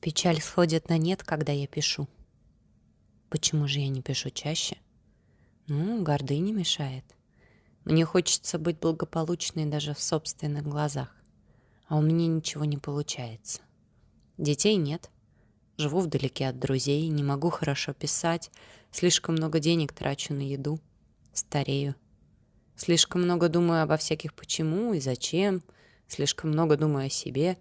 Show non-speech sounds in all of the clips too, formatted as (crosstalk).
Печаль сходит на нет, когда я пишу. Почему же я не пишу чаще? Ну, гордыня мешает. Мне хочется быть благополучной даже в собственных глазах. А у меня ничего не получается. Детей нет. Живу вдалеке от друзей, не могу хорошо писать, слишком много денег трачу на еду, старею. Слишком много думаю обо всяких почему и зачем, слишком много думаю о себе.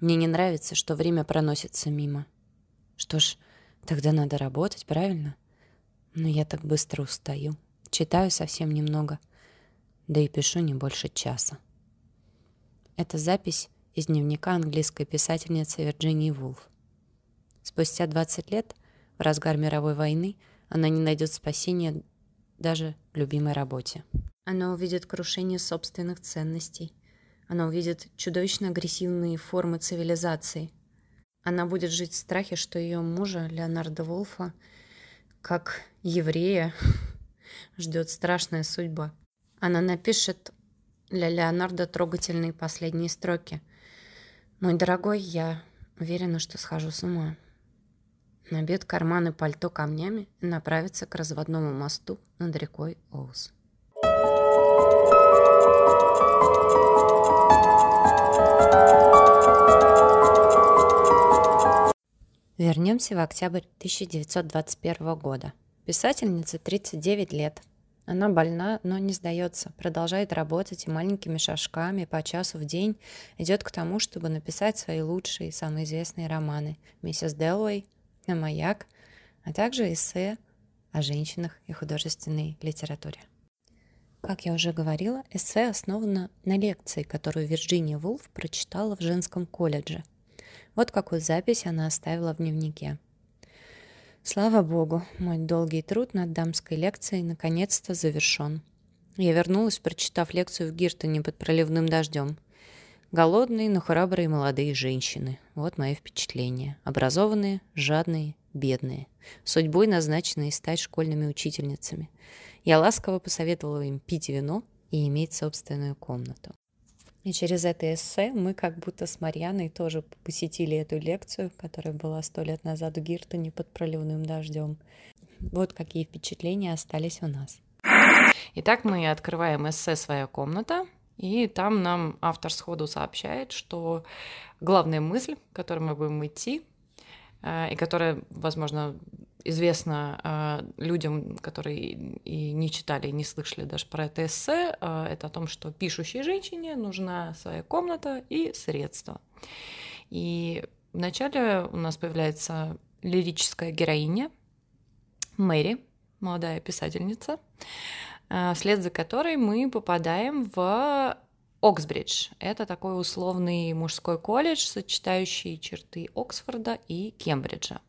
Мне не нравится, что время проносится мимо. Что ж, тогда надо работать, правильно? Но я так быстро устаю. Читаю совсем немного, да и пишу не больше часа. Это запись из дневника английской писательницы Вирджинии Вулф. Спустя 20 лет, в разгар мировой войны, она не найдет спасения даже в любимой работе. Она увидит крушение собственных ценностей. Она увидит чудовищно агрессивные формы цивилизации. Она будет жить в страхе, что ее мужа, Леонарда Волфа, как еврея, (laughs) ждет страшная судьба. Она напишет для Леонардо трогательные последние строки. «Мой дорогой, я уверена, что схожу с ума». Набьет карманы пальто камнями и направится к разводному мосту над рекой Оус. Вернемся в октябрь 1921 года. Писательнице 39 лет. Она больна, но не сдается, продолжает работать и маленькими шажками по часу в день идет к тому, чтобы написать свои лучшие, самые известные романы «Миссис Делуэй», «На маяк», а также эссе о женщинах и художественной литературе. Как я уже говорила, эссе основано на лекции, которую Вирджиния Вулф прочитала в женском колледже. Вот какую запись она оставила в дневнике – Слава богу, мой долгий труд над дамской лекцией наконец-то завершен. Я вернулась, прочитав лекцию в Гиртоне под проливным дождем. Голодные, но храбрые молодые женщины. Вот мои впечатления. Образованные, жадные, бедные. Судьбой назначенные стать школьными учительницами. Я ласково посоветовала им пить вино и иметь собственную комнату. И через это эссе мы как будто с Марьяной тоже посетили эту лекцию, которая была сто лет назад в Гиртоне под проливным дождем. Вот какие впечатления остались у нас. Итак, мы открываем эссе «Своя комната», и там нам автор сходу сообщает, что главная мысль, к которой мы будем идти, э, и которая, возможно, известно э, людям, которые и не читали, и не слышали даже про это эссе, э, это о том, что пишущей женщине нужна своя комната и средства. И вначале у нас появляется лирическая героиня Мэри, молодая писательница, э, вслед за которой мы попадаем в Оксбридж. Это такой условный мужской колледж, сочетающий черты Оксфорда и Кембриджа.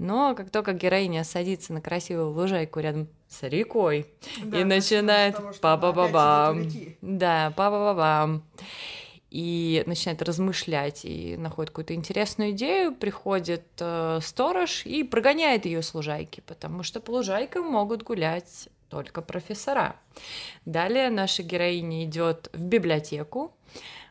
Но как только героиня садится на красивую лужайку рядом с рекой да, и начинает па-ба-ба-бам, да, па-ба-ба-бам, и начинает размышлять и находит какую-то интересную идею, приходит э, сторож и прогоняет ее с лужайки, потому что по лужайкам могут гулять только профессора. Далее наша героиня идет в библиотеку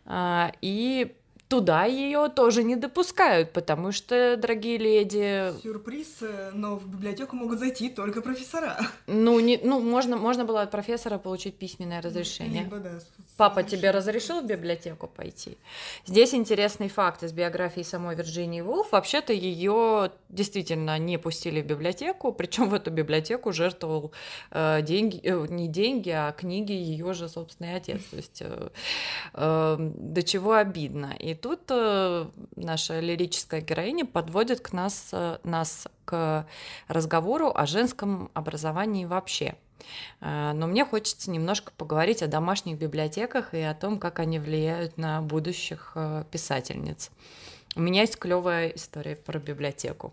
э, и туда ее тоже не допускают, потому что, дорогие леди... Сюрприз, э, но в библиотеку могут зайти только профессора. Ну, не, ну можно, можно было от профессора получить письменное разрешение. Либо, да, Папа тебе разрешил в библиотеку пойти? Здесь интересный факт из биографии самой Вирджинии Вулф. Вообще-то ее действительно не пустили в библиотеку, причем в эту библиотеку жертвовал э, деньги, э, не деньги, а книги ее же собственный отец. То есть э, э, до чего обидно. И тут э, наша лирическая героиня подводит к нас, э, нас к разговору о женском образовании вообще. Э, но мне хочется немножко поговорить о домашних библиотеках и о том, как они влияют на будущих писательниц. У меня есть клевая история про библиотеку.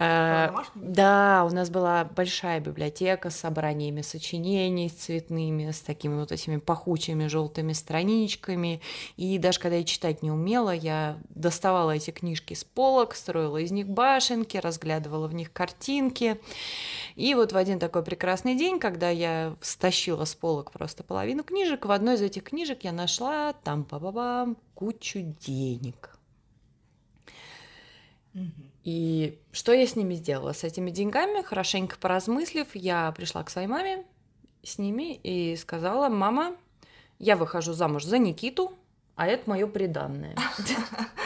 Э, да, у нас была большая библиотека с собраниями сочинений, с цветными, с такими вот этими пахучими желтыми страничками. И даже когда я читать не умела, я доставала эти книжки с полок, строила из них башенки, разглядывала в них картинки. И вот в один такой прекрасный день, когда я стащила с полок просто половину книжек, в одной из этих книжек я нашла там па-ба-бам кучу денег. И что я с ними сделала? С этими деньгами, хорошенько поразмыслив, я пришла к своей маме с ними и сказала, мама, я выхожу замуж за Никиту, а это мое приданное. (laughs)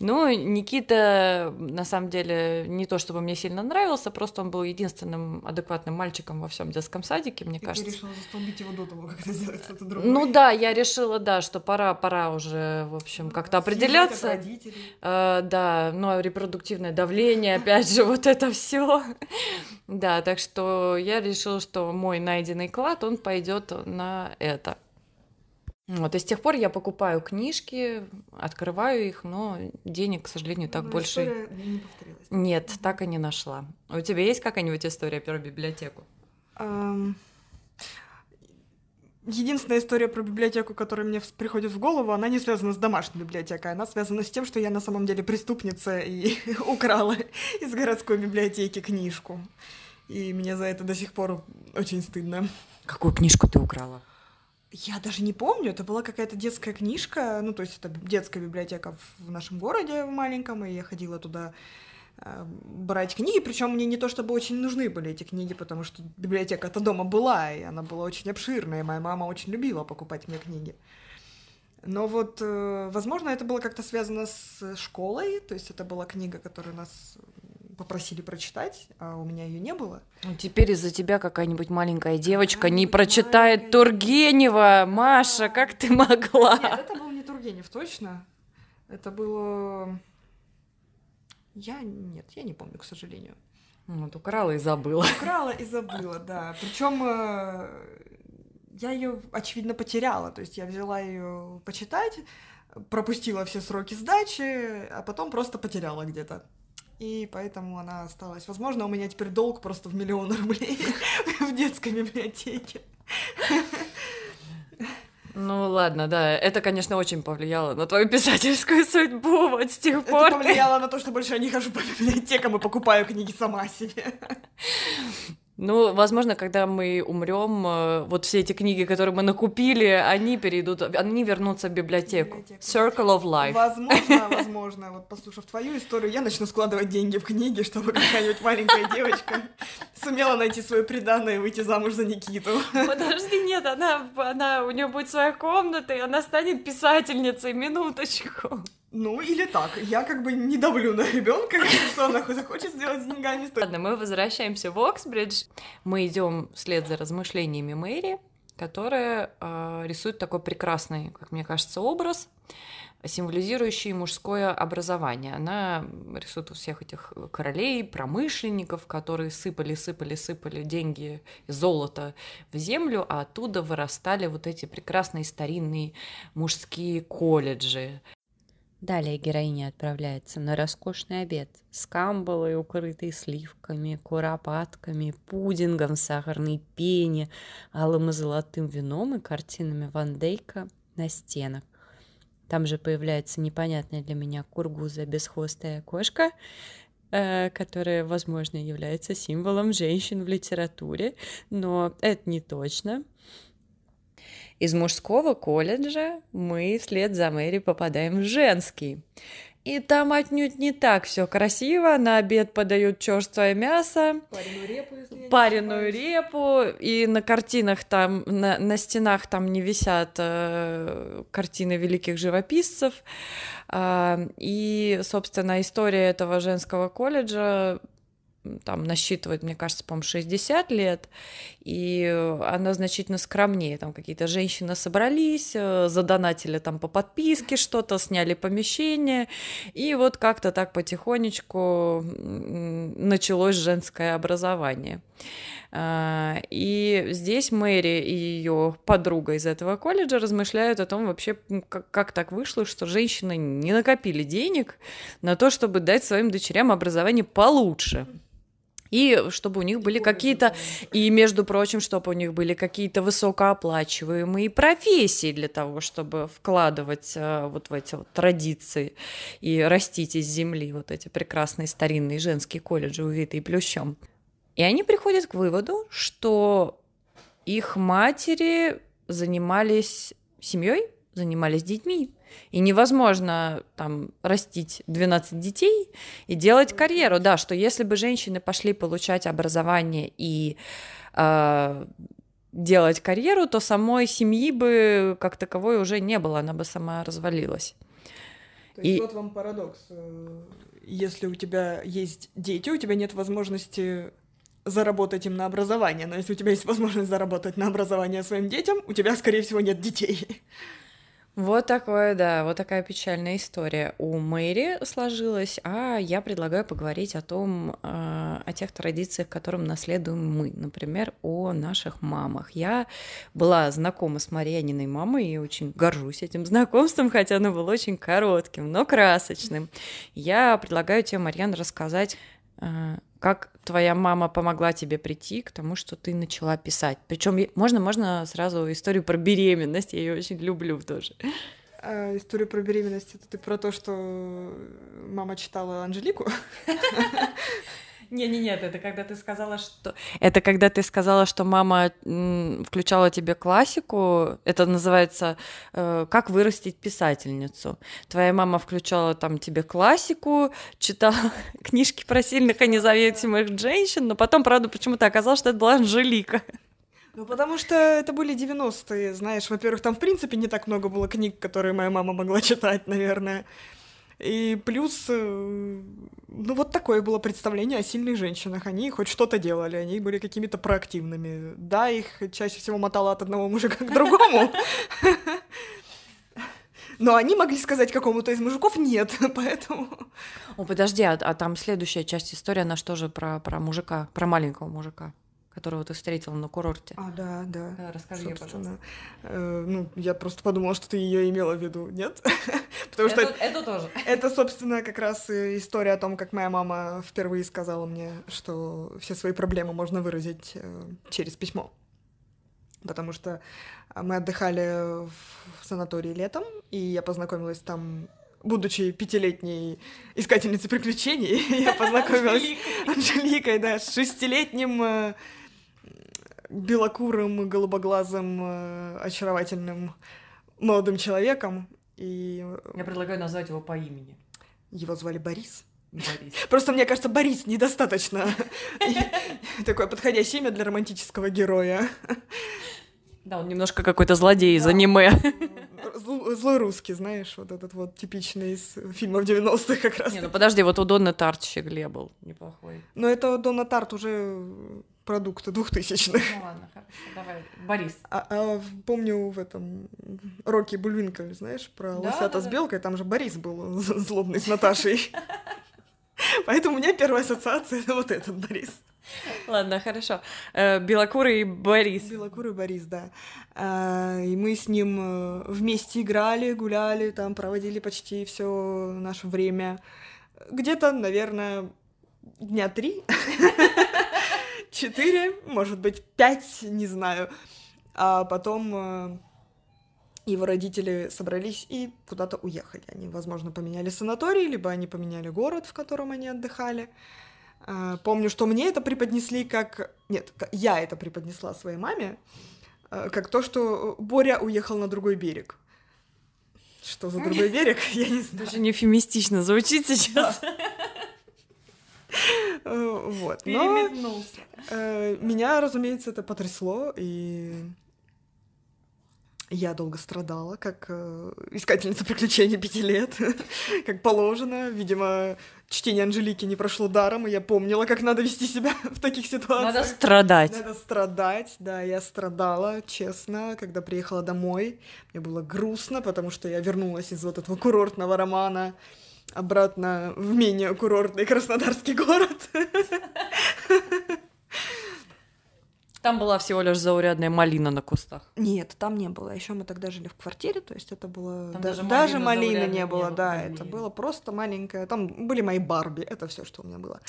Ну, Никита, на самом деле, не то чтобы мне сильно нравился, просто он был единственным адекватным мальчиком во всем детском садике, мне И ты кажется. решила застолбить его до того, как это сделать кто-то другой. Ну да, я решила, да, что пора, пора уже, в общем, как-то Съезжать от определяться. родителей. Э, да, ну, репродуктивное давление, опять же, (laughs) вот это все. Да, так что я решила, что мой найденный клад, он пойдет на это. Вот, и с тех пор я покупаю книжки, открываю их, но денег, к сожалению, так Но больше... не повторилась. Нет, так и не нашла. У тебя есть какая-нибудь история про библиотеку? Единственная история про библиотеку, которая мне приходит в голову, она не связана с домашней библиотекой, она связана с тем, что я на самом деле преступница и (laughs) украла из городской библиотеки книжку. И мне за это до сих пор очень стыдно. Какую книжку ты украла? Я даже не помню, это была какая-то детская книжка, ну, то есть это детская библиотека в нашем городе в маленьком, и я ходила туда э, брать книги, причем мне не то чтобы очень нужны были эти книги, потому что библиотека-то дома была, и она была очень обширная, и моя мама очень любила покупать мне книги. Но вот, э, возможно, это было как-то связано с школой, то есть это была книга, которую нас попросили прочитать, а у меня ее не было. Ну, Теперь из-за тебя какая-нибудь маленькая девочка не прочитает Тургенева. Маша, как ты могла? Нет, это был не Тургенев, точно. Это было... Я... Нет, я не помню, к сожалению. Вот, украла и забыла. Украла и забыла, да. Причем я ее, очевидно, потеряла. То есть я взяла ее почитать, пропустила все сроки сдачи, а потом просто потеряла где-то. И поэтому она осталась. Возможно, у меня теперь долг просто в миллион рублей (laughs) в детской библиотеке. Ну ладно, да, это, конечно, очень повлияло на твою писательскую судьбу вот с тех Это пор. ты- повлияло на то, что больше я не хожу по библиотекам и покупаю книги сама себе. Ну, возможно, когда мы умрем, э, вот все эти книги, которые мы накупили, они перейдут, они вернутся в библиотеку. Библиотеку. Circle of Life. Возможно, (laughs) возможно, вот послушав твою историю, я начну складывать деньги в книги, чтобы какая-нибудь маленькая девочка сумела найти свое преданное и выйти замуж за Никиту. Подожди, нет, она, она, у нее будет своя комната, и она станет писательницей, минуточку. Ну, или так. Я как бы не давлю на ребенка, (laughs) что она захочет сделать с деньгами. Ладно, мы возвращаемся в Оксбридж. Мы идем вслед за размышлениями Мэри, которая э, рисует такой прекрасный, как мне кажется, образ, символизирующий мужское образование. Она рисует у всех этих королей, промышленников, которые сыпали, сыпали, сыпали деньги золото в землю, а оттуда вырастали вот эти прекрасные старинные мужские колледжи. Далее героиня отправляется на роскошный обед с камбалой, укрытой сливками, куропатками, пудингом в сахарной пене, алым и золотым вином и картинами Ван Дейка на стенах. Там же появляется непонятная для меня кургуза бесхвостая кошка, э, которая, возможно, является символом женщин в литературе, но это не точно. Из мужского колледжа мы вслед за Мэри попадаем в женский. И там отнюдь не так все красиво. На обед подают черствое мясо, Пареную репу, пареную и на картинах там, на, на стенах там не висят э, картины великих живописцев. А, и, собственно, история этого женского колледжа там насчитывает, мне кажется, по-моему, 60 лет, и э, она значительно скромнее. Там какие-то женщины собрались, э, задонатили там по подписке что-то, сняли помещение, и вот как-то так потихонечку началось женское образование. А, И здесь Мэри и ее подруга из этого колледжа размышляют о том вообще, как, как так вышло, что женщины не накопили денег на то, чтобы дать своим дочерям образование получше. И чтобы у них были какие-то, и, между прочим, чтобы у них были какие-то высокооплачиваемые профессии для того, чтобы вкладывать э, вот в эти вот традиции и растить из земли вот эти прекрасные старинные женские колледжи, увитые плющом. И они приходят к выводу, что их матери занимались семьей, занимались детьми. И невозможно там растить 12 детей и делать карьеру. Да, что если бы женщины пошли получать образование и э, делать карьеру, то самой семьи бы как таковой уже не было, она бы сама развалилась. То есть и... вот вам парадокс. Если у тебя есть дети, у тебя нет возможности заработать им на образование. Но если у тебя есть возможность заработать на образование своим детям, у тебя, скорее всего, нет детей. Вот такое, да, вот такая печальная история у Мэри сложилась, а я предлагаю поговорить о том, э, о тех традициях, которым наследуем мы, например, о наших мамах. Я была знакома с Марьяниной мамой и очень горжусь этим знакомством, хотя оно было очень коротким, но красочным. Я предлагаю тебе, Марьян, рассказать э, как твоя мама помогла тебе прийти к тому, что ты начала писать. Причем можно, можно сразу историю про беременность, я ее очень люблю тоже. А, историю про беременность это ты про то, что мама читала Анжелику? Не, не, нет, это когда ты сказала, что это когда ты сказала, что мама включала тебе классику. Это называется э, "Как вырастить писательницу". Твоя мама включала там тебе классику, читала (laughs) книжки про сильных и независимых женщин, но потом, правда, почему-то оказалось, что это была Анжелика. Ну, потому что это были 90-е, знаешь. Во-первых, там, в принципе, не так много было книг, которые моя мама могла (laughs) читать, наверное. И плюс, э, ну вот такое было представление о сильных женщинах. Они хоть что-то делали, они были какими-то проактивными. Да, их чаще всего мотало от одного мужика к другому. Но они могли сказать какому-то из мужиков нет, (laughs) поэтому... О, подожди, а, а там следующая часть истории, она что же про, про мужика, про маленького мужика? Которого ты встретила на курорте. А, да, да. да расскажи, пожалуйста. Э, ну, я просто подумала, что ты ее имела в виду, нет? (laughs) Потому это, что это тоже. Это, собственно, как раз история о том, как моя мама впервые сказала мне, что все свои проблемы можно выразить э, через письмо. Потому что мы отдыхали в санатории летом, и я познакомилась там будучи пятилетней искательницей приключений, (laughs) я познакомилась с Анжеликой, да, с шестилетним э, белокурым, голубоглазым, э, очаровательным молодым человеком. И... Я предлагаю назвать его по имени. Его звали Борис. Борис. (laughs) Просто мне кажется, Борис недостаточно (laughs) такое подходящее имя для романтического героя. Да, он немножко какой-то злодей из аниме. (laughs) Злой русский, знаешь, вот этот вот типичный из фильмов 90-х как раз. Не, ну подожди, вот у Донны Тарт Щегле был неплохой. Но это Донна Тарт уже продукты двухтысячных. Ну ладно, хорошо, давай, Борис. А, а помню в этом Рокки Бульвинкель, знаешь, про да, лосята да, с белкой, там же Борис был (laughs) злобный с Наташей. Поэтому у меня первая ассоциация — вот этот Борис. Ладно, хорошо. Э, Белокурый Борис. Белокурый Борис, да. А, и мы с ним э, вместе играли, гуляли, там проводили почти все наше время. Где-то, наверное, дня три, (laughs) четыре, может быть, пять, не знаю. А потом э, его родители собрались и куда-то уехали. Они, возможно, поменяли санаторий, либо они поменяли город, в котором они отдыхали. А, помню, что мне это преподнесли как... Нет, я это преподнесла своей маме, а, как то, что Боря уехал на другой берег. Что за другой берег, (laughs) я не знаю. Очень эфемистично звучит сейчас. Э, вот. Но э, меня, разумеется, это потрясло, и я долго страдала, как э, искательница приключений пяти лет, (laughs) как положено. Видимо, чтение Анжелики не прошло даром, и я помнила, как надо вести себя (laughs) в таких ситуациях. Надо страдать. Надо страдать, да, я страдала, честно, когда приехала домой. Мне было грустно, потому что я вернулась из вот этого курортного романа обратно в менее курортный Краснодарский город. Там была всего лишь заурядная малина на кустах. Нет, там не было. Еще мы тогда жили в квартире, то есть это было там даже, даже малины не было, не да, это было просто маленькое. Там были мои Барби, это все, что у меня было.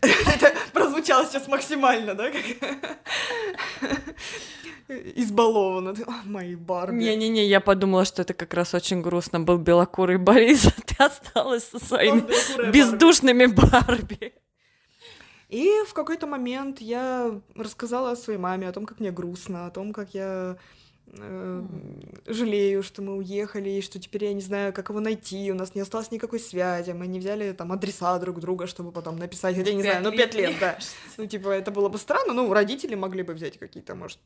Это прозвучало сейчас максимально, да? Избаловано. Мои Барби. Не-не-не, я подумала, что это как раз очень грустно. Был белокурый Борис, (laughs) а ты осталась со своими бездушными Барби. И в какой-то момент я рассказала своей маме о том, как мне грустно, о том, как я жалею, что мы уехали, и что теперь я не знаю, как его найти, у нас не осталось никакой связи, мы не взяли там адреса друг друга, чтобы потом написать, хотя не знаю, ну пять лет, да. Ну, типа, это было бы странно, ну, родители могли бы взять какие-то, может,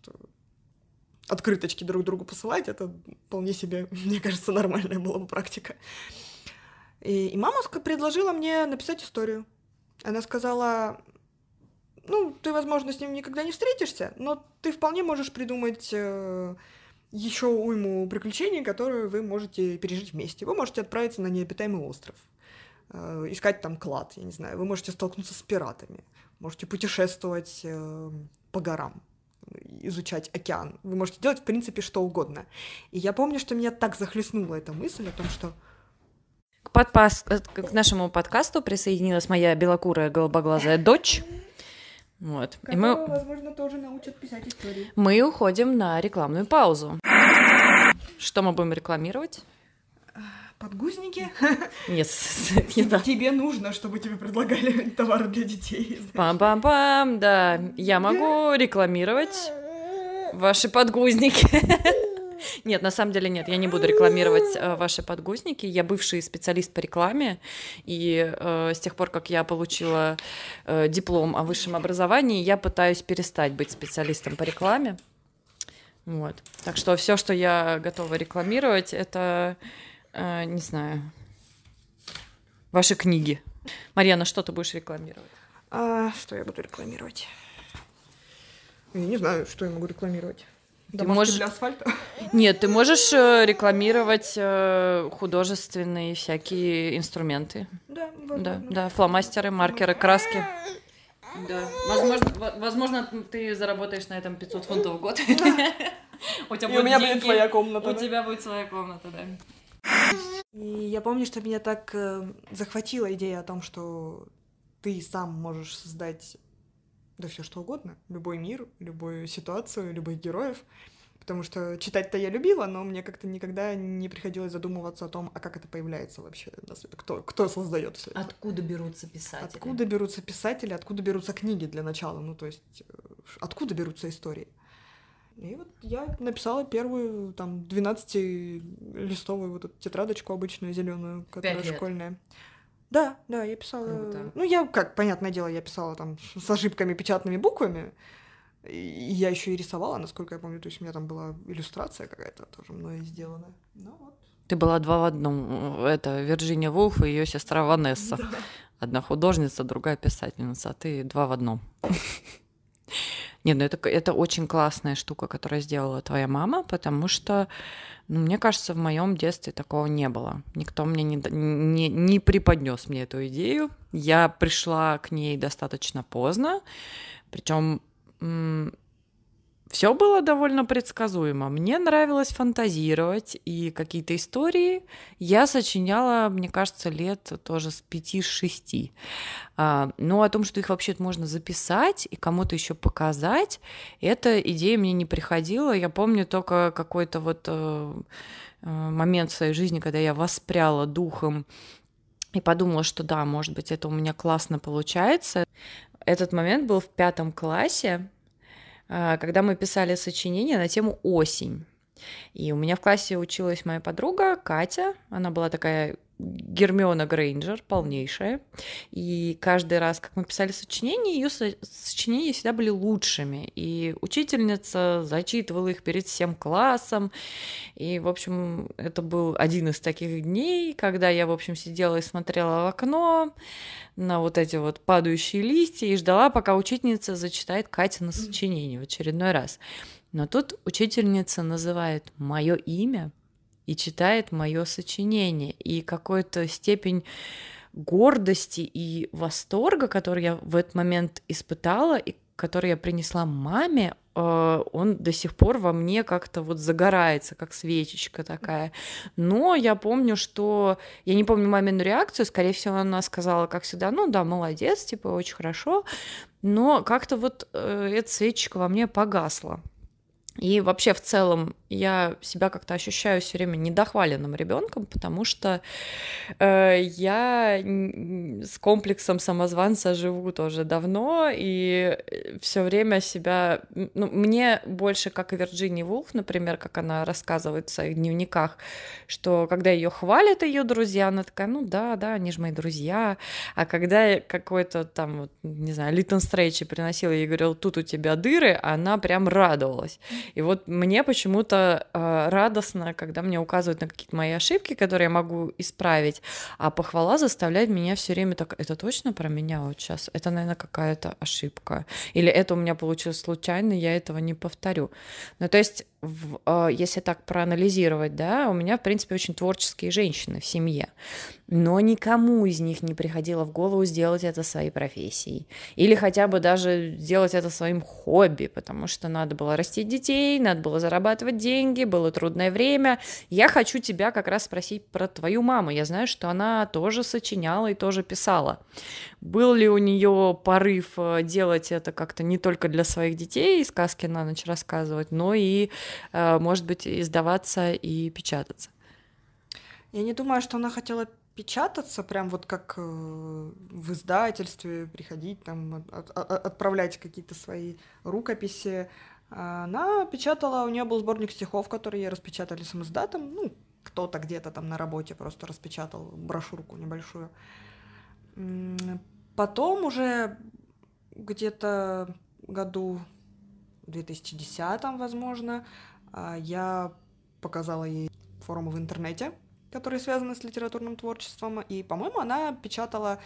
открыточки друг другу посылать, это вполне себе, (laughs) мне кажется, нормальная была бы практика. И, и мама предложила мне написать историю. Она сказала, ну, ты, возможно, с ним никогда не встретишься, но ты вполне можешь придумать э, еще уйму приключений, которые вы можете пережить вместе. Вы можете отправиться на необитаемый остров, э, искать там клад, я не знаю. Вы можете столкнуться с пиратами, можете путешествовать э, по горам, изучать океан. Вы можете делать, в принципе, что угодно. И я помню, что меня так захлестнула эта мысль о том, что подпас... к нашему подкасту присоединилась моя белокурая голубоглазая дочь. Вот. И мы, возможно, тоже научат писать истории. Мы уходим на рекламную паузу. Что мы будем рекламировать? Подгузники? Нет, (laughs) не да. Тебе нужно, чтобы тебе предлагали (laughs) товары для детей. Пам-пам-пам, да. Я могу рекламировать ваши подгузники. (laughs) (laughs) Нет, на самом деле нет, я не буду рекламировать э, ваши подгузники. Я бывший специалист по рекламе, и э, с тех пор, как я получила э, диплом о высшем образовании, я пытаюсь перестать быть специалистом по рекламе. Вот. Так что все, что я готова рекламировать, это, э, не знаю, ваши книги. Марьяна, что ты будешь рекламировать? А, что я буду рекламировать? Я не знаю, что я могу рекламировать. Ты можешь... для асфальта? (laughs) Нет, ты можешь э, рекламировать э, художественные всякие инструменты. Да, да, да, фломастеры, маркеры, краски. Да, возможно, возможно, ты заработаешь на этом 500 фунтов в год. (laughs) (laughs) У тебя будет будет своя комната. У тебя будет своя комната, да. И я помню, что меня так э, захватила идея о том, что ты сам можешь создать да все что угодно, любой мир, любую ситуацию, любых героев. Потому что читать-то я любила, но мне как-то никогда не приходилось задумываться о том, а как это появляется вообще на кто, кто создает все это. Откуда берутся писатели? Откуда берутся писатели, откуда берутся книги для начала, ну то есть э, откуда берутся истории. И вот я написала первую, там, 12-листовую вот эту тетрадочку обычную зеленую, которая школьная. Да, да, я писала. Круто. Ну, я, как, понятное дело, я писала там с ошибками печатными буквами. И я еще и рисовала, насколько я помню. То есть у меня там была иллюстрация какая-то тоже мной сделана. Ну вот. Ты была два в одном. Это Вирджиния Вулф и ее сестра Ванесса. (laughs) Да. Одна художница, другая писательница, а ты два в одном. Нет, ну это, это очень классная штука, которую сделала твоя мама, потому что, ну, мне кажется, в моем детстве такого не было. Никто мне не, не, не преподнес мне эту идею. Я пришла к ней достаточно поздно, причем все было довольно предсказуемо. Мне нравилось фантазировать, и какие-то истории я сочиняла, мне кажется, лет тоже с 5-6. А, но о том, что их вообще можно записать и кому-то еще показать, эта идея мне не приходила. Я помню только какой-то вот э, э, момент в своей жизни, когда я воспряла духом и подумала, что да, может быть, это у меня классно получается. Этот момент был в пятом классе, когда мы писали сочинение на тему «Осень». И у меня в классе училась моя подруга Катя. Она была такая Гермиона Грейнджер, полнейшая. И каждый раз, как мы писали сочинения, ее сочинения всегда были лучшими. И учительница зачитывала их перед всем классом. И, в общем, это был один из таких дней, когда я, в общем, сидела и смотрела в окно на вот эти вот падающие листья и ждала, пока учительница зачитает Катя на сочинение в очередной раз. Но тут учительница называет мое имя, и читает мое сочинение. И какой-то степень гордости и восторга, который я в этот момент испытала, и который я принесла маме, э, он до сих пор во мне как-то вот загорается, как свечечка такая. Но я помню, что... Я не помню мамину реакцию, скорее всего, она сказала, как всегда, ну да, молодец, типа, очень хорошо, но как-то вот э, эта свечечка во мне погасла. И вообще в целом я себя как-то ощущаю все время недохваленным ребенком, потому что э, я с комплексом самозванца живу тоже давно, и все время себя... Ну, мне больше, как и Вирджини Вулф, например, как она рассказывает в своих дневниках, что когда ее хвалят ее друзья, она такая, ну да, да, они же мои друзья. А когда какой-то там, вот, не знаю, Литон Стрейчи приносил и говорил, тут у тебя дыры, она прям радовалась. И вот мне почему-то э, радостно, когда мне указывают на какие-то мои ошибки, которые я могу исправить, а похвала заставляет меня все время так, это точно про меня вот сейчас? Это, наверное, какая-то ошибка. Или это у меня получилось случайно, я этого не повторю. Ну, то есть в, э, если так проанализировать, да, у меня, в принципе, очень творческие женщины в семье, но никому из них не приходило в голову сделать это своей профессией или хотя бы даже сделать это своим хобби, потому что надо было растить детей, надо было зарабатывать деньги, было трудное время. Я хочу тебя как раз спросить про твою маму. Я знаю, что она тоже сочиняла и тоже писала. Был ли у нее порыв э, делать это как-то не только для своих детей, сказки на ночь рассказывать, но и может быть, издаваться и печататься. Я не думаю, что она хотела печататься, прям вот как э, в издательстве, приходить там, от, от, отправлять какие-то свои рукописи. Она печатала, у нее был сборник стихов, которые распечатали самоздатом, ну, кто-то где-то там на работе просто распечатал брошюрку небольшую. Потом уже где-то году 2010, возможно, а, я показала ей форумы в интернете, которые связаны с литературным творчеством, и, по-моему, она печатала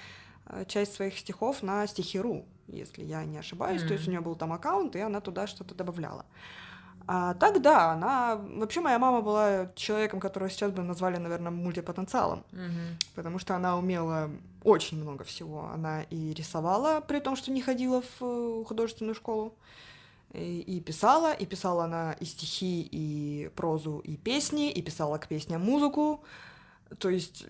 а, часть своих стихов на стихиру, если я не ошибаюсь, mm-hmm. то есть у нее был там аккаунт, и она туда что-то добавляла. А так да, она... Вообще моя мама была человеком, которого сейчас бы назвали, наверное, мультипотенциалом, mm-hmm. потому что она умела очень много всего. Она и рисовала, при том, что не ходила в э, художественную школу, и, и писала, и писала она и стихи, и прозу, и песни, и писала к песням музыку. То есть,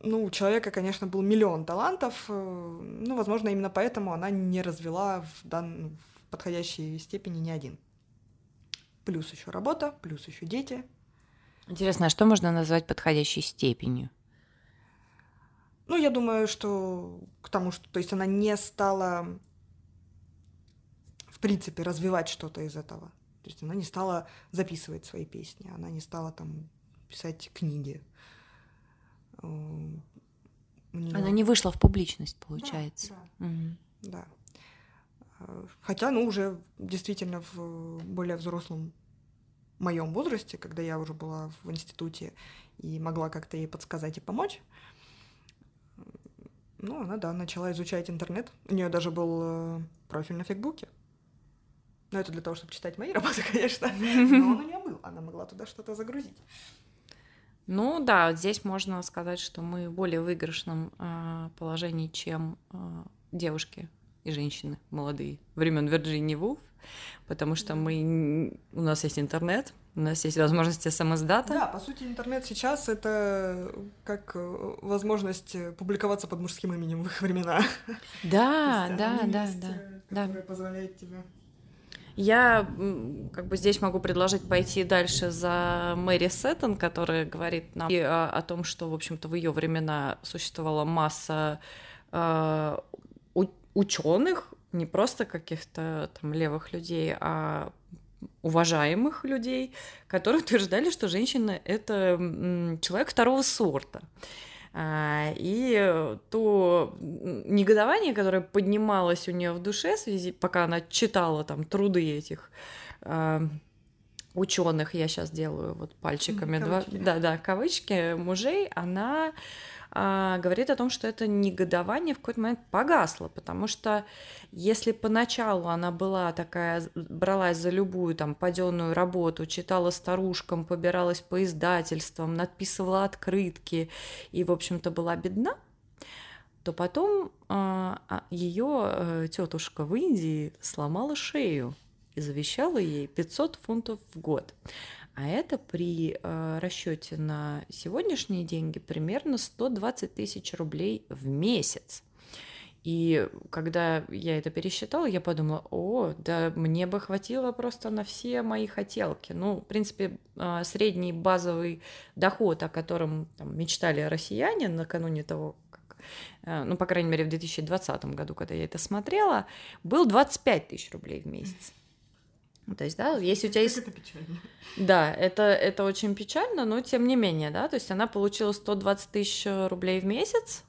ну, у человека, конечно, был миллион талантов, э, ну, возможно, именно поэтому она не развела в, дан... в подходящей степени ни один. Плюс еще работа, плюс еще дети. Интересно, а что можно назвать подходящей степенью? Ну, я думаю, что к тому, что, то есть она не стала в принципе, развивать что-то из этого. То есть она не стала записывать свои песни, она не стала там писать книги. Нее... Она не вышла в публичность, получается. Да, да. Угу. да. Хотя, ну, уже действительно в более взрослом моем возрасте, когда я уже была в институте и могла как-то ей подсказать и помочь, ну, она, да, начала изучать интернет. У нее даже был э, профиль на Фейсбуке. Ну, это для того, чтобы читать мои (laughs) работы, конечно. (laughs) Но он у нее был, она могла туда что-то загрузить. Ну да, здесь можно сказать, что мы в более выигрышном э, положении, чем э, девушки и женщины молодые времен Вирджинии Вулф, потому что мы у нас есть интернет, у нас есть возможности самоздата. Да, по сути, интернет сейчас это как э, возможность публиковаться под мужским именем в их времена. Да, (laughs) да, да, да. Которая позволяет тебе я как бы здесь могу предложить пойти дальше за Мэри Сеттон, которая говорит нам о, о том, что, в общем-то, в ее времена существовала масса э, ученых, не просто каких-то там левых людей, а уважаемых людей, которые утверждали, что женщина это человек второго сорта. А, и то негодование, которое поднималось у нее в душе, в связи, пока она читала там труды этих а, ученых, я сейчас делаю вот пальчиками, два, да, да, кавычки, мужей, она говорит о том, что это негодование в какой-то момент погасло, потому что если поначалу она была такая, бралась за любую там паденную работу, читала старушкам, побиралась по издательствам, надписывала открытки и, в общем-то, была бедна, то потом а, а ее э, тетушка в Индии сломала шею и завещала ей 500 фунтов в год. А это при э, расчете на сегодняшние деньги примерно 120 тысяч рублей в месяц. И когда я это пересчитала, я подумала, о, да мне бы хватило просто на все мои хотелки. Ну, в принципе, а, средний базовый доход, о котором там, мечтали россияне накануне того, как, э, ну, по крайней мере, в 2020 году, когда я это смотрела, был 25 тысяч рублей в месяц. То есть, да, если у тебя есть... Это печально. Да, это, это очень печально, но тем не менее, да, то есть она получила 120 тысяч рублей в месяц,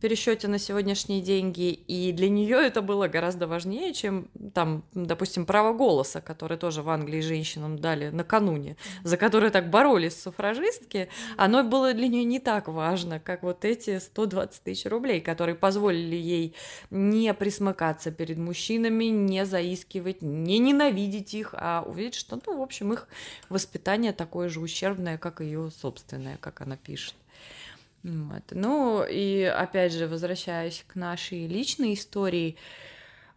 пересчете на сегодняшние деньги, и для нее это было гораздо важнее, чем там, допустим, право голоса, которое тоже в Англии женщинам дали накануне, за которое так боролись суфражистки, оно было для нее не так важно, как вот эти 120 тысяч рублей, которые позволили ей не присмыкаться перед мужчинами, не заискивать, не ненавидеть их, а увидеть, что, ну, в общем, их воспитание такое же ущербное, как ее собственное, как она пишет. Вот. Ну, и опять же, возвращаясь к нашей личной истории,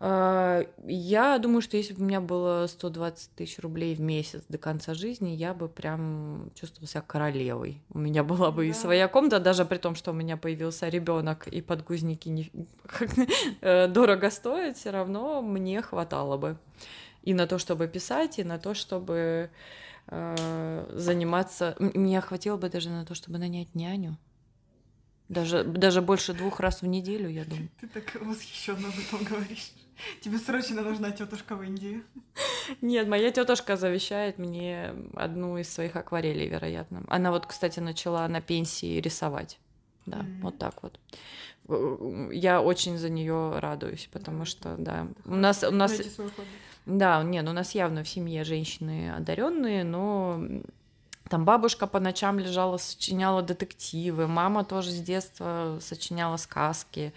а, я думаю, что если бы у меня было 120 тысяч рублей в месяц до конца жизни, я бы прям чувствовала себя королевой. У меня была бы да. и своя комната, даже при том, что у меня появился ребенок и подгузники не... (laughs) Э, дорого стоят, все равно мне хватало бы и на то, чтобы писать, и на то, чтобы э, заниматься. Мне хватило бы даже на то, чтобы нанять няню. Даже, даже больше двух раз в неделю, я думаю. Ты так восхищенно об этом говоришь. Тебе срочно нужна тетушка в Индии. Нет, моя тетушка завещает мне одну из своих акварелей, вероятно. Она вот, кстати, начала на пенсии рисовать. Да, mm-hmm. вот так вот. Я очень за нее радуюсь, потому что, да, у нас, у нас, да, нет, у нас явно в семье женщины одаренные, но там бабушка по ночам лежала, сочиняла детективы, мама тоже с детства сочиняла сказки,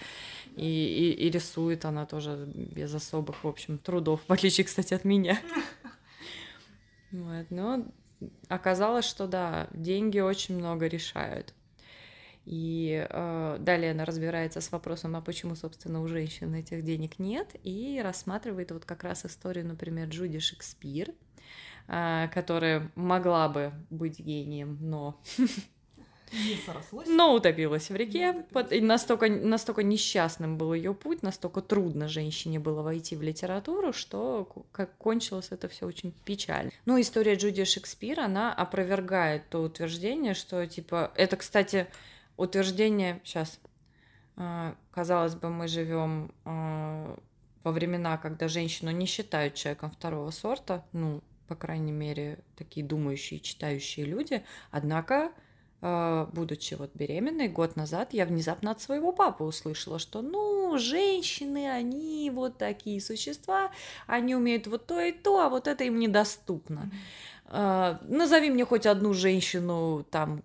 и, и, и рисует она тоже без особых, в общем, трудов, в отличие, кстати, от меня. (laughs) Вот, но оказалось, что да, деньги очень много решают. И э, далее она разбирается с вопросом, а почему, собственно, у женщин этих денег нет, и рассматривает вот как раз историю, например, Джуди Шекспир, которая могла бы быть гением, но но утопилась в реке. Утопилась. И настолько, настолько несчастным был ее путь, настолько трудно женщине было войти в литературу, что как кончилось это все очень печально. Ну, история Джуди Шекспира, она опровергает то утверждение, что типа это, кстати, утверждение сейчас. А, казалось бы, мы живем а, во времена, когда женщину не считают человеком второго сорта, ну, по крайней мере, такие думающие, читающие люди. Однако, э, будучи вот беременной год назад, я внезапно от своего папы услышала, что, ну, женщины, они вот такие существа, они умеют вот то и то, а вот это им недоступно. Mm-hmm. Назови мне хоть одну женщину там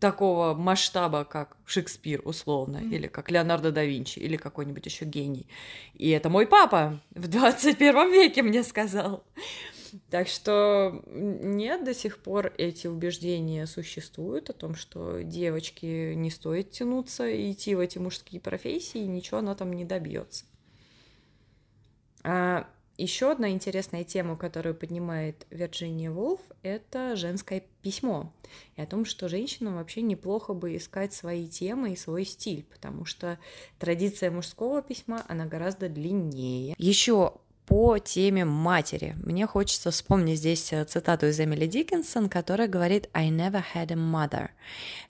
такого масштаба, как Шекспир, условно, mm-hmm. или как Леонардо да Винчи, или какой-нибудь еще гений. И это мой папа в 21 веке мне сказал. Так что нет, до сих пор эти убеждения существуют о том, что девочки не стоит тянуться и идти в эти мужские профессии, и ничего она там не добьется. А еще одна интересная тема, которую поднимает Вирджиния Волф, это женское письмо. И о том, что женщинам вообще неплохо бы искать свои темы и свой стиль, потому что традиция мужского письма, она гораздо длиннее. Еще по теме матери. Мне хочется вспомнить здесь э, цитату из Эмили Диккенсон, которая говорит «I never had a mother»,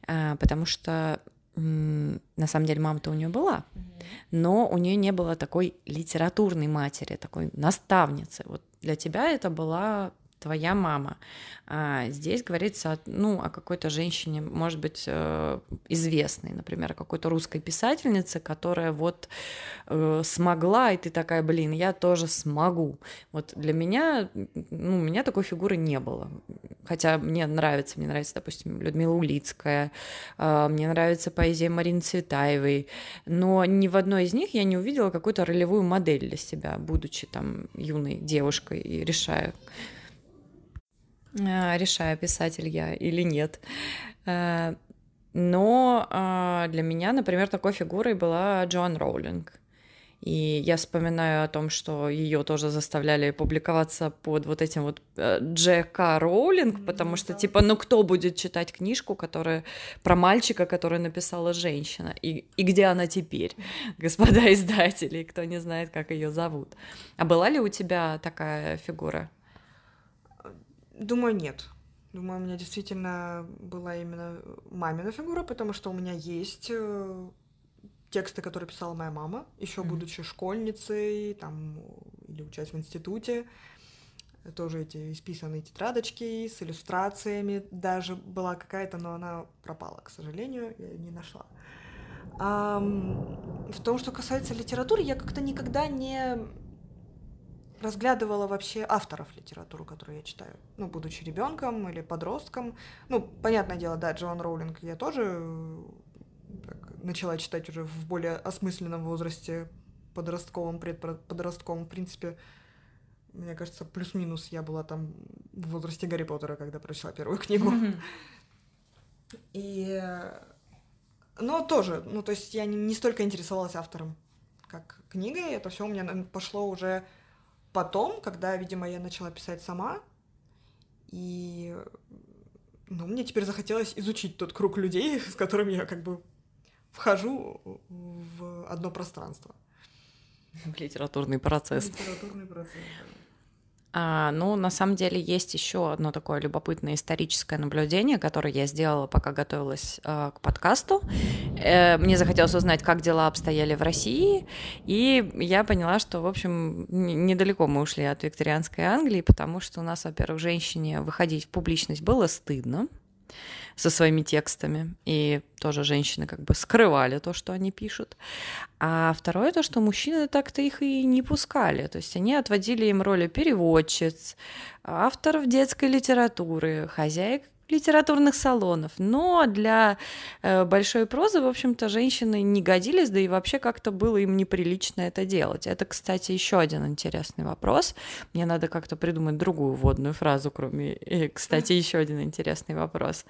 э, потому что на самом деле мама-то у нее была, но у нее не было такой литературной матери, такой наставницы. Вот для тебя это была твоя мама. А здесь говорится ну, о какой-то женщине, может быть, э, известной, например, о какой-то русской писательнице, которая вот э, смогла, и ты такая, блин, я тоже смогу. Вот для меня, ну, у меня такой фигуры не было. Хотя мне нравится, мне нравится, допустим, Людмила Улицкая, э, мне нравится поэзия Марины Цветаевой, но ни в одной из них я не увидела какую-то ролевую модель для себя, будучи там юной девушкой и решая, решаю, писатель я или нет. Э, но э, для меня, например, такой фигурой была Джоан Роулинг. И я вспоминаю о том, что ее тоже заставляли публиковаться под вот этим вот э, Джека Роулинг, потому что, типа, ну кто будет читать книжку, которая про мальчика, которую написала женщина, и, и где она теперь, (laughs) господа издатели, кто не знает, как ее зовут. А была ли у тебя такая фигура? Думаю, нет. Думаю, у меня действительно была именно мамина фигура, потому что у меня есть э, тексты, которые писала моя мама, еще mm-hmm. будучи школьницей, там, или учась в институте. Тоже эти исписанные тетрадочки с иллюстрациями. Даже была какая-то, но она пропала, к сожалению, я не нашла. А, в том, что касается литературы, я как-то никогда не разглядывала вообще авторов литературы, которую я читаю. Ну, будучи ребенком или подростком. Ну, понятное дело, да, Джоан Роулинг я тоже так, начала читать уже в более осмысленном возрасте, подростковом, предподростковом, в принципе, мне кажется, плюс-минус я была там в возрасте Гарри Поттера, когда прочла первую книгу. И... Но тоже, ну, то есть я не, не столько интересовалась автором, как книгой. Это все у меня пошло уже потом, когда, видимо, я начала писать сама. И ну, мне теперь захотелось изучить тот круг людей, (laughs) с которыми я как бы вхожу в одно пространство. В литературный процесс. Литературный процесс, А, ну, на самом деле есть еще одно такое любопытное историческое наблюдение, которое я сделала, пока готовилась э, к подкасту. Э, мне захотелось узнать, как дела обстояли в России, и я поняла, что, в общем, недалеко мы ушли от викторианской Англии, потому что у нас, во-первых, женщине выходить в публичность было стыдно со своими текстами, и тоже женщины как бы скрывали то, что они пишут. А второе то, что мужчины так-то их и не пускали, то есть они отводили им роли переводчиц, авторов детской литературы, хозяек литературных салонов. Но для э, большой прозы, в общем-то, женщины не годились, да и вообще как-то было им неприлично это делать. Это, кстати, еще один интересный вопрос. Мне надо как-то придумать другую вводную фразу, кроме, и, кстати, еще один интересный вопрос.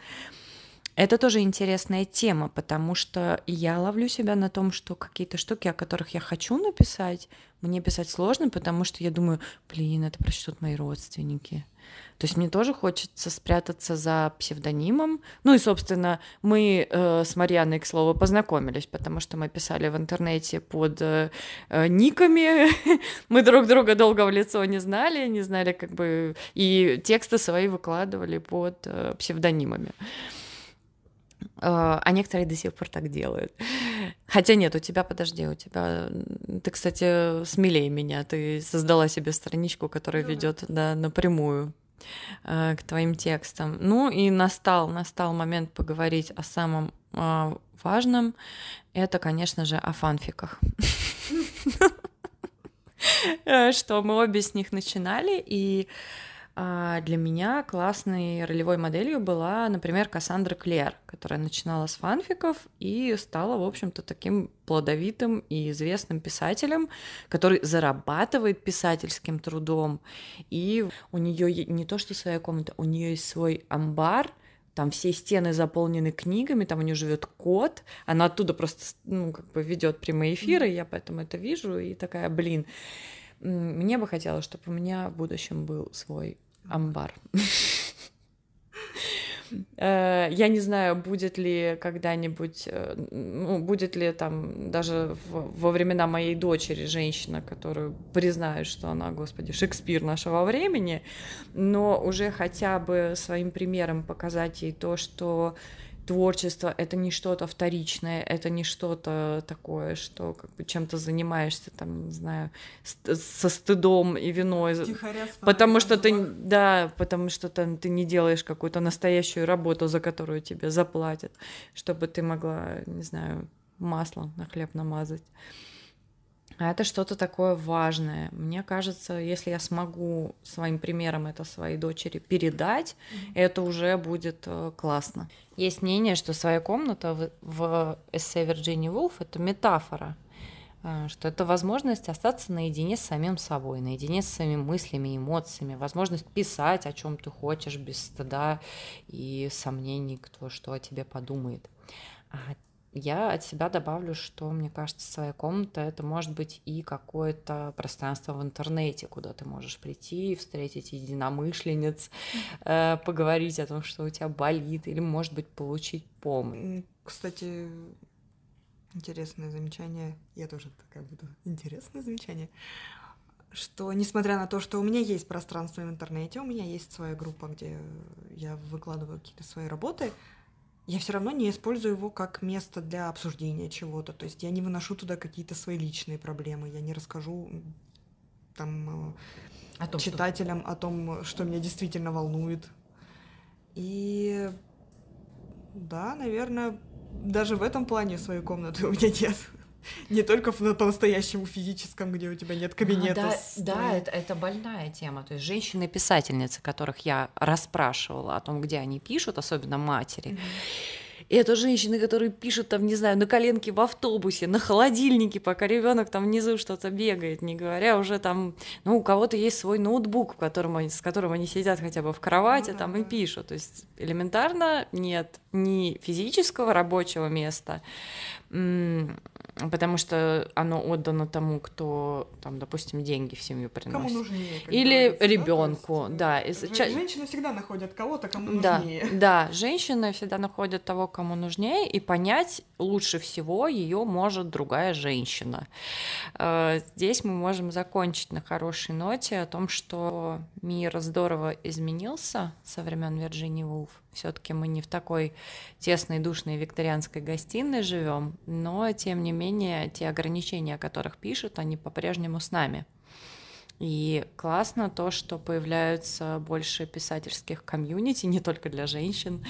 Это тоже интересная тема, потому что я ловлю себя на том, что какие-то штуки, о которых я хочу написать, мне писать сложно, потому что я думаю, блин, это прочтут мои родственники. То есть мне тоже хочется спрятаться за псевдонимом. Ну и, собственно, мы э, с Марьяной, к слову, познакомились, потому что мы писали в интернете под э, э, никами. (laughs) мы друг друга долго в лицо не знали, не знали как бы... И тексты свои выкладывали под э, псевдонимами. А, а некоторые до сих пор так делают. Хотя нет, у тебя, подожди, у тебя... Ты, кстати, смелее меня. Ты создала себе страничку, которая ведет да, напрямую э, к твоим текстам. Ну и настал, настал момент поговорить о самом э, важном. Это, конечно же, о фанфиках. (laughs) Э, что мы обе с них начинали, и а для меня классной ролевой моделью была, например, Кассандра Клер, которая начинала с фанфиков и стала, в общем-то, таким плодовитым и известным писателем, который зарабатывает писательским трудом. И у нее не то, что своя комната, у нее есть свой амбар, там все стены заполнены книгами, там у нее живет кот, она оттуда просто, ну, как бы ведет прямые эфиры, я поэтому это вижу, и такая, блин, мне бы хотелось, чтобы у меня в будущем был свой амбар. Э, я не знаю, будет ли когда-нибудь, э, ну, будет ли там даже во времена моей дочери женщина, которую признают, что она, господи, Шекспир нашего времени, но уже хотя бы своим примером показать ей то, что творчество это не что-то вторичное, это не что-то такое, что как бы чем-то занимаешься, там, не знаю, со стыдом и виной. Потому что ты, да, потому что там ты не делаешь какую-то настоящую работу, за которую тебе заплатят, чтобы ты могла, не знаю, масло на хлеб намазать. А это что-то такое важное. Мне кажется, если я смогу своим примером это своей дочери передать, mm-hmm. это уже будет э, классно. Есть мнение, что своя комната в, эссе Вирджинии Вулф это метафора, э, что это возможность остаться наедине с самим собой, наедине с своими мыслями, эмоциями, возможность писать, о чем ты хочешь, без стыда и сомнений, кто что о тебе подумает. Я от себя добавлю, что, мне кажется, своя комната это может быть и какое-то пространство в интернете, куда ты можешь прийти, встретить единомышленниц, э, поговорить о том, что у тебя болит, или, может быть, получить помощь. Кстати, интересное замечание. Я тоже такая буду. (laughs) Интересное замечание. Что, несмотря на то, что у меня есть пространство в интернете, у меня есть своя группа, где я выкладываю какие-то свои работы, я все равно не использую его как место для обсуждения чего-то. То есть я не выношу туда какие-то свои личные проблемы, я не расскажу там о том, читателям что... о том, что меня действительно волнует. И да, наверное, даже в этом плане своей комнаты (laughs) у меня нет. (laughs) Не только по-настоящему физическом, где у тебя нет кабинета. А, да, да это, это больная тема. То есть женщины-писательницы, которых я расспрашивала о том, где они пишут, особенно матери, mm-hmm и это женщины, которые пишут там, не знаю, на коленке в автобусе, на холодильнике, пока ребенок там внизу что-то бегает, не говоря уже там, ну, у кого-то есть свой ноутбук, в котором они, с которым они сидят хотя бы в кровати ну, там да, и пишут. То есть элементарно нет ни физического рабочего места, потому что оно отдано тому, кто, там, допустим, деньги в семью приносит. Кому нужнее. Или ребенку, да. Есть, да. Женщины всегда находят кого-то, кому да, нужнее. Да, женщины всегда находят того, кому нужнее, и понять лучше всего ее может другая женщина. Э, здесь мы можем закончить на хорошей ноте о том, что мир здорово изменился со времен Вирджинии Вулф. Все-таки мы не в такой тесной, душной викторианской гостиной живем, но тем не менее те ограничения, о которых пишут, они по-прежнему с нами. И классно то, что появляются больше писательских комьюнити, (laughs) не только для женщин.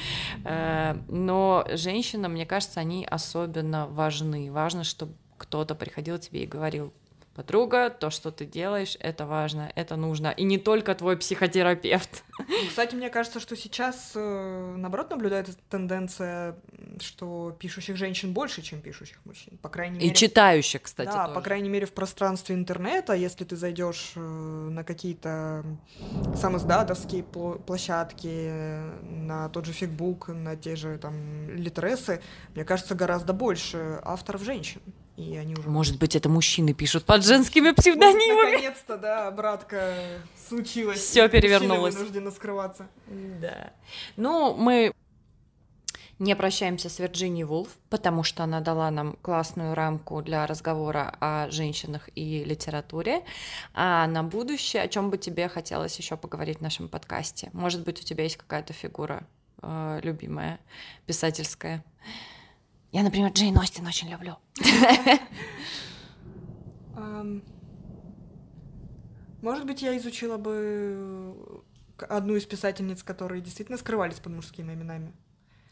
Э, но женщинам, мне кажется, они особенно важны. Важно, чтобы кто-то приходил тебе и говорил, подруга, то, что ты делаешь, это важно, это нужно. И не только твой психотерапевт. Кстати, мне кажется, что сейчас, э, наоборот, наблюдается тенденция, что пишущих женщин больше, чем пишущих мужчин. По крайней мере... И читающих, кстати, Да, тоже. по крайней мере, в пространстве интернета, если ты зайдешь э, на какие-то самоздатовские площадки, на тот же Фигбук, на те же там литресы, мне кажется, гораздо больше авторов женщин и они уже... Может быть, это мужчины пишут под женскими псевдонимами. Наконец-то, да, братка, случилось. Все перевернулось. вынуждены скрываться. Да. Ну, мы не прощаемся с Вирджинией Вулф, потому что она дала нам классную рамку для разговора о женщинах и литературе. А на будущее, о чем бы тебе хотелось еще поговорить в нашем подкасте? Может быть, у тебя есть какая-то фигура э, любимая, писательская? Я, например, Джейн Остин очень люблю. Может быть, я изучила бы одну из писательниц, которые действительно скрывались под мужскими именами.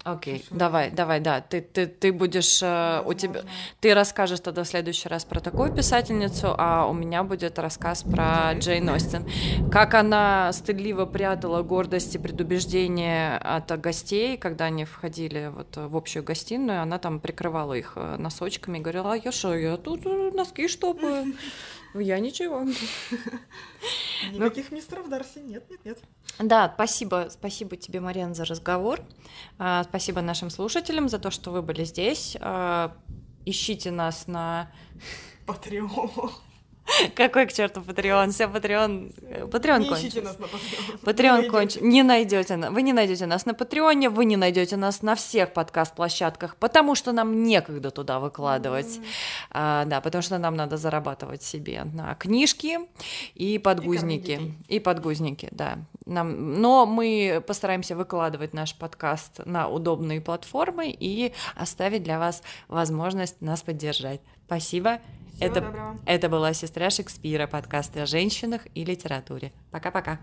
Окей, okay. давай, давай, да. Ты, ты, ты будешь э, у тебя. Ты расскажешь тогда в следующий раз про такую писательницу, а у меня будет рассказ про Джейн Остин. Как она стыдливо прятала гордость и предубеждение от гостей, когда они входили вот в общую гостиную, она там прикрывала их э, носочками и говорила: а я что, я тут э, носки штопаю. Я ничего. Никаких мистеров Дарси нет, нет, нет. Да, спасибо, спасибо тебе, Марьян, за разговор. А, спасибо нашим слушателям за то, что вы были здесь. А, ищите нас на Patreon. Какой к черту Patreon? Все Patreon. Patreon не кончился. нас на. Patreon кончился. Не найдете. Вы не найдете нас на Патреоне, вы не найдете нас на всех подкаст-площадках, потому что нам некогда туда выкладывать. Mm. А, да, потому что нам надо зарабатывать себе на книжки и подгузники. И, и подгузники, да. Нам... Но мы постараемся выкладывать наш подкаст на удобные платформы и оставить для вас возможность нас поддержать. Спасибо. Всего это, доброго. это была сестра Шекспира, подкаст о женщинах и литературе. Пока-пока.